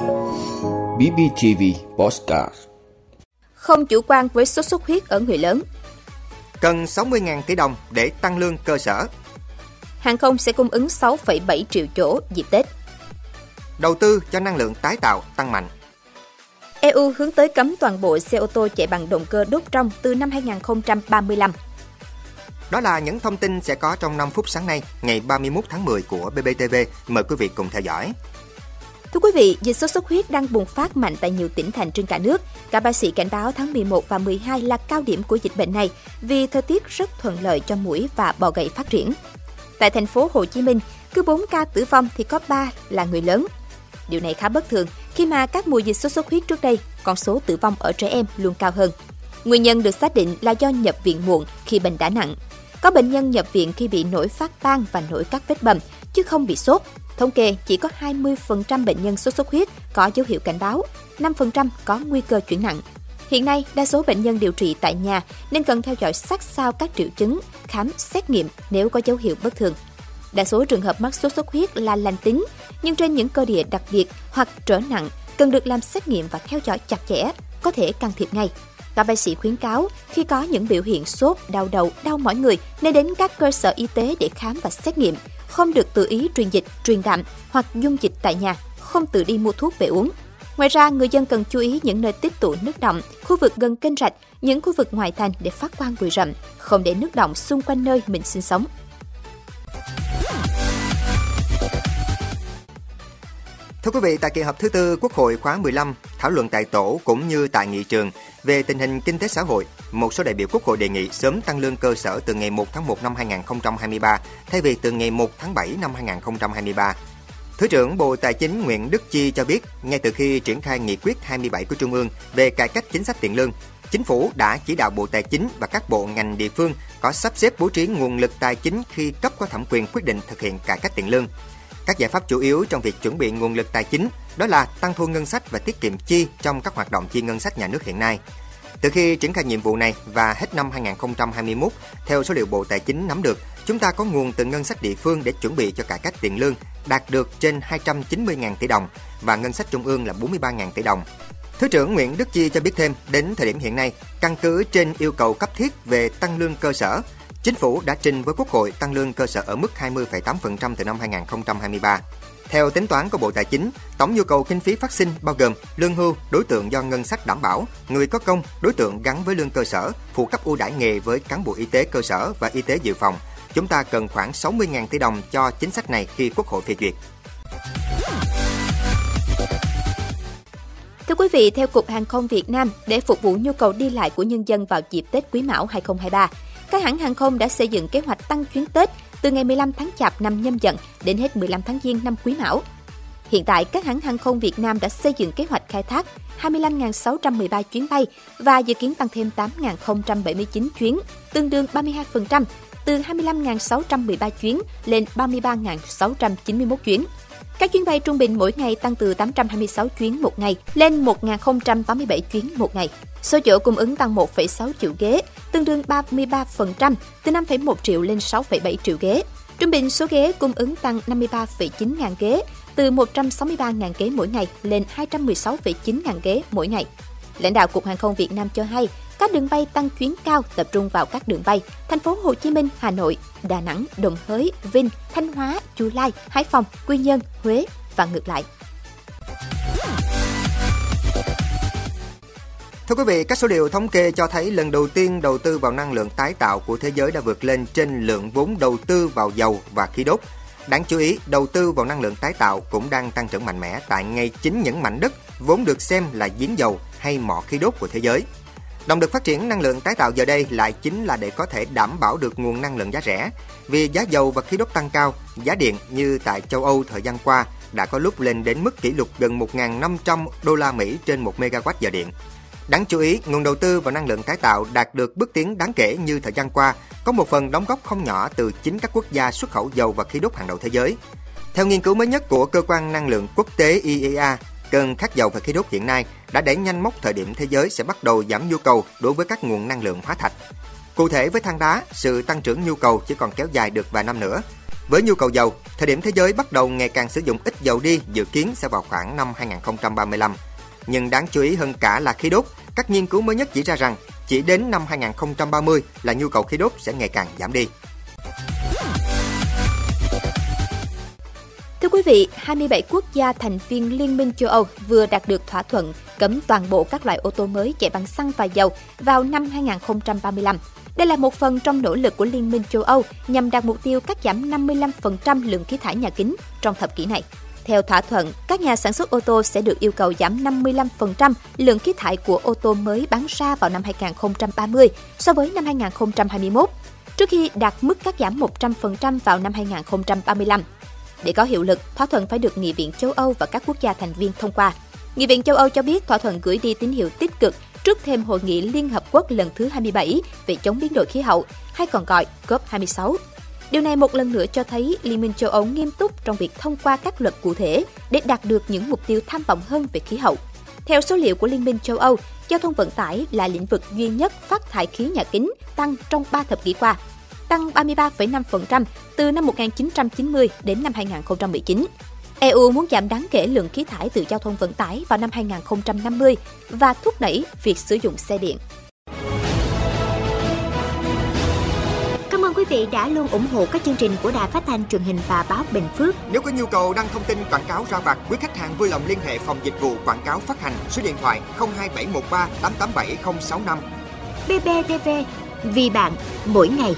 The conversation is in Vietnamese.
BBTV Postcard Không chủ quan với sốt xuất huyết ở người lớn. Cần 60.000 tỷ đồng để tăng lương cơ sở. Hàng không sẽ cung ứng 6,7 triệu chỗ dịp Tết. Đầu tư cho năng lượng tái tạo tăng mạnh. EU hướng tới cấm toàn bộ xe ô tô chạy bằng động cơ đốt trong từ năm 2035. Đó là những thông tin sẽ có trong 5 phút sáng nay, ngày 31 tháng 10 của BBTV. Mời quý vị cùng theo dõi. Thưa quý vị, dịch sốt xuất huyết đang bùng phát mạnh tại nhiều tỉnh thành trên cả nước. Các bác sĩ cảnh báo tháng 11 và 12 là cao điểm của dịch bệnh này vì thời tiết rất thuận lợi cho mũi và bọ gậy phát triển. Tại thành phố Hồ Chí Minh, cứ 4 ca tử vong thì có 3 là người lớn. Điều này khá bất thường khi mà các mùa dịch sốt xuất huyết trước đây, con số tử vong ở trẻ em luôn cao hơn. Nguyên nhân được xác định là do nhập viện muộn khi bệnh đã nặng. Có bệnh nhân nhập viện khi bị nổi phát ban và nổi các vết bầm, chứ không bị sốt. Thống kê chỉ có 20% bệnh nhân sốt xuất huyết có dấu hiệu cảnh báo, 5% có nguy cơ chuyển nặng. Hiện nay, đa số bệnh nhân điều trị tại nhà nên cần theo dõi sát sao các triệu chứng, khám, xét nghiệm nếu có dấu hiệu bất thường. Đa số trường hợp mắc sốt xuất huyết là lành tính, nhưng trên những cơ địa đặc biệt hoặc trở nặng cần được làm xét nghiệm và theo dõi chặt chẽ, có thể can thiệp ngay. Các bác sĩ khuyến cáo khi có những biểu hiện sốt, đau đầu, đau mỏi người nên đến các cơ sở y tế để khám và xét nghiệm, không được tự ý truyền dịch, truyền đạm hoặc dung dịch tại nhà, không tự đi mua thuốc về uống. Ngoài ra, người dân cần chú ý những nơi tích tụ nước động, khu vực gần kênh rạch, những khu vực ngoại thành để phát quang bụi rậm, không để nước động xung quanh nơi mình sinh sống. Thưa quý vị, tại kỳ họp thứ tư Quốc hội khóa 15, thảo luận tại tổ cũng như tại nghị trường về tình hình kinh tế xã hội, một số đại biểu Quốc hội đề nghị sớm tăng lương cơ sở từ ngày 1 tháng 1 năm 2023 thay vì từ ngày 1 tháng 7 năm 2023. Thứ trưởng Bộ Tài chính Nguyễn Đức Chi cho biết, ngay từ khi triển khai nghị quyết 27 của Trung ương về cải cách chính sách tiền lương, Chính phủ đã chỉ đạo Bộ Tài chính và các bộ ngành địa phương có sắp xếp bố trí nguồn lực tài chính khi cấp có thẩm quyền quyết định thực hiện cải cách tiền lương. Các giải pháp chủ yếu trong việc chuẩn bị nguồn lực tài chính đó là tăng thu ngân sách và tiết kiệm chi trong các hoạt động chi ngân sách nhà nước hiện nay. Từ khi triển khai nhiệm vụ này và hết năm 2021, theo số liệu Bộ Tài chính nắm được, chúng ta có nguồn từ ngân sách địa phương để chuẩn bị cho cải cách tiền lương đạt được trên 290.000 tỷ đồng và ngân sách trung ương là 43.000 tỷ đồng. Thứ trưởng Nguyễn Đức Chi cho biết thêm, đến thời điểm hiện nay, căn cứ trên yêu cầu cấp thiết về tăng lương cơ sở, Chính phủ đã trình với Quốc hội tăng lương cơ sở ở mức 20,8% từ năm 2023. Theo tính toán của Bộ Tài chính, tổng nhu cầu kinh phí phát sinh bao gồm lương hưu đối tượng do ngân sách đảm bảo, người có công đối tượng gắn với lương cơ sở, phụ cấp ưu đãi nghề với cán bộ y tế cơ sở và y tế dự phòng. Chúng ta cần khoảng 60.000 tỷ đồng cho chính sách này khi Quốc hội phê duyệt. Thưa quý vị, theo Cục Hàng không Việt Nam, để phục vụ nhu cầu đi lại của nhân dân vào dịp Tết Quý Mão 2023, các hãng hàng không đã xây dựng kế hoạch tăng chuyến Tết từ ngày 15 tháng Chạp năm Nhâm Dần đến hết 15 tháng Giêng năm Quý Mão. Hiện tại, các hãng hàng không Việt Nam đã xây dựng kế hoạch khai thác 25.613 chuyến bay và dự kiến tăng thêm 8.079 chuyến, tương đương 32%, từ 25.613 chuyến lên 33.691 chuyến. Các chuyến bay trung bình mỗi ngày tăng từ 826 chuyến một ngày lên 1.087 chuyến một ngày. Số chỗ cung ứng tăng 1,6 triệu ghế, tương đương 33%, từ 5,1 triệu lên 6,7 triệu ghế. Trung bình số ghế cung ứng tăng 53,9 ngàn ghế, từ 163 ngàn ghế mỗi ngày lên 216,9 ngàn ghế mỗi ngày. Lãnh đạo Cục Hàng không Việt Nam cho hay, các đường bay tăng chuyến cao tập trung vào các đường bay thành phố Hồ Chí Minh, Hà Nội, Đà Nẵng, Đồng Hới, Vinh, Thanh Hóa, Chu Lai, Hải Phòng, Quy Nhơn, Huế và ngược lại. Thưa quý vị, các số liệu thống kê cho thấy lần đầu tiên đầu tư vào năng lượng tái tạo của thế giới đã vượt lên trên lượng vốn đầu tư vào dầu và khí đốt. Đáng chú ý, đầu tư vào năng lượng tái tạo cũng đang tăng trưởng mạnh mẽ tại ngay chính những mảnh đất vốn được xem là giếng dầu hay mỏ khí đốt của thế giới. Động lực phát triển năng lượng tái tạo giờ đây lại chính là để có thể đảm bảo được nguồn năng lượng giá rẻ. Vì giá dầu và khí đốt tăng cao, giá điện như tại châu Âu thời gian qua đã có lúc lên đến mức kỷ lục gần 1.500 đô la Mỹ trên 1 megawatt giờ điện. Đáng chú ý, nguồn đầu tư vào năng lượng tái tạo đạt được bước tiến đáng kể như thời gian qua, có một phần đóng góp không nhỏ từ chính các quốc gia xuất khẩu dầu và khí đốt hàng đầu thế giới. Theo nghiên cứu mới nhất của cơ quan năng lượng quốc tế IEA, cơn khát dầu và khí đốt hiện nay đã đẩy nhanh mốc thời điểm thế giới sẽ bắt đầu giảm nhu cầu đối với các nguồn năng lượng hóa thạch. Cụ thể với than đá, sự tăng trưởng nhu cầu chỉ còn kéo dài được vài năm nữa. Với nhu cầu dầu, thời điểm thế giới bắt đầu ngày càng sử dụng ít dầu đi dự kiến sẽ vào khoảng năm 2035. Nhưng đáng chú ý hơn cả là khí đốt, các nghiên cứu mới nhất chỉ ra rằng chỉ đến năm 2030 là nhu cầu khí đốt sẽ ngày càng giảm đi. Quý vị, 27 quốc gia thành viên Liên minh châu Âu vừa đạt được thỏa thuận cấm toàn bộ các loại ô tô mới chạy bằng xăng và dầu vào năm 2035. Đây là một phần trong nỗ lực của Liên minh châu Âu nhằm đạt mục tiêu cắt giảm 55% lượng khí thải nhà kính trong thập kỷ này. Theo thỏa thuận, các nhà sản xuất ô tô sẽ được yêu cầu giảm 55% lượng khí thải của ô tô mới bán ra vào năm 2030 so với năm 2021, trước khi đạt mức cắt giảm 100% vào năm 2035. Để có hiệu lực, thỏa thuận phải được Nghị viện châu Âu và các quốc gia thành viên thông qua. Nghị viện châu Âu cho biết thỏa thuận gửi đi tín hiệu tích cực trước thêm hội nghị Liên Hợp Quốc lần thứ 27 về chống biến đổi khí hậu, hay còn gọi COP26. Điều này một lần nữa cho thấy Liên minh châu Âu nghiêm túc trong việc thông qua các luật cụ thể để đạt được những mục tiêu tham vọng hơn về khí hậu. Theo số liệu của Liên minh châu Âu, giao thông vận tải là lĩnh vực duy nhất phát thải khí nhà kính tăng trong 3 thập kỷ qua, tăng 33,5% từ năm 1990 đến năm 2019. EU muốn giảm đáng kể lượng khí thải từ giao thông vận tải vào năm 2050 và thúc đẩy việc sử dụng xe điện. Cảm ơn quý vị đã luôn ủng hộ các chương trình của Đài Phát thanh truyền hình và báo Bình Phước. Nếu có nhu cầu đăng thông tin quảng cáo ra vặt, quý khách hàng vui lòng liên hệ phòng dịch vụ quảng cáo phát hành số điện thoại 02713 887065. BBTV, vì bạn, mỗi ngày.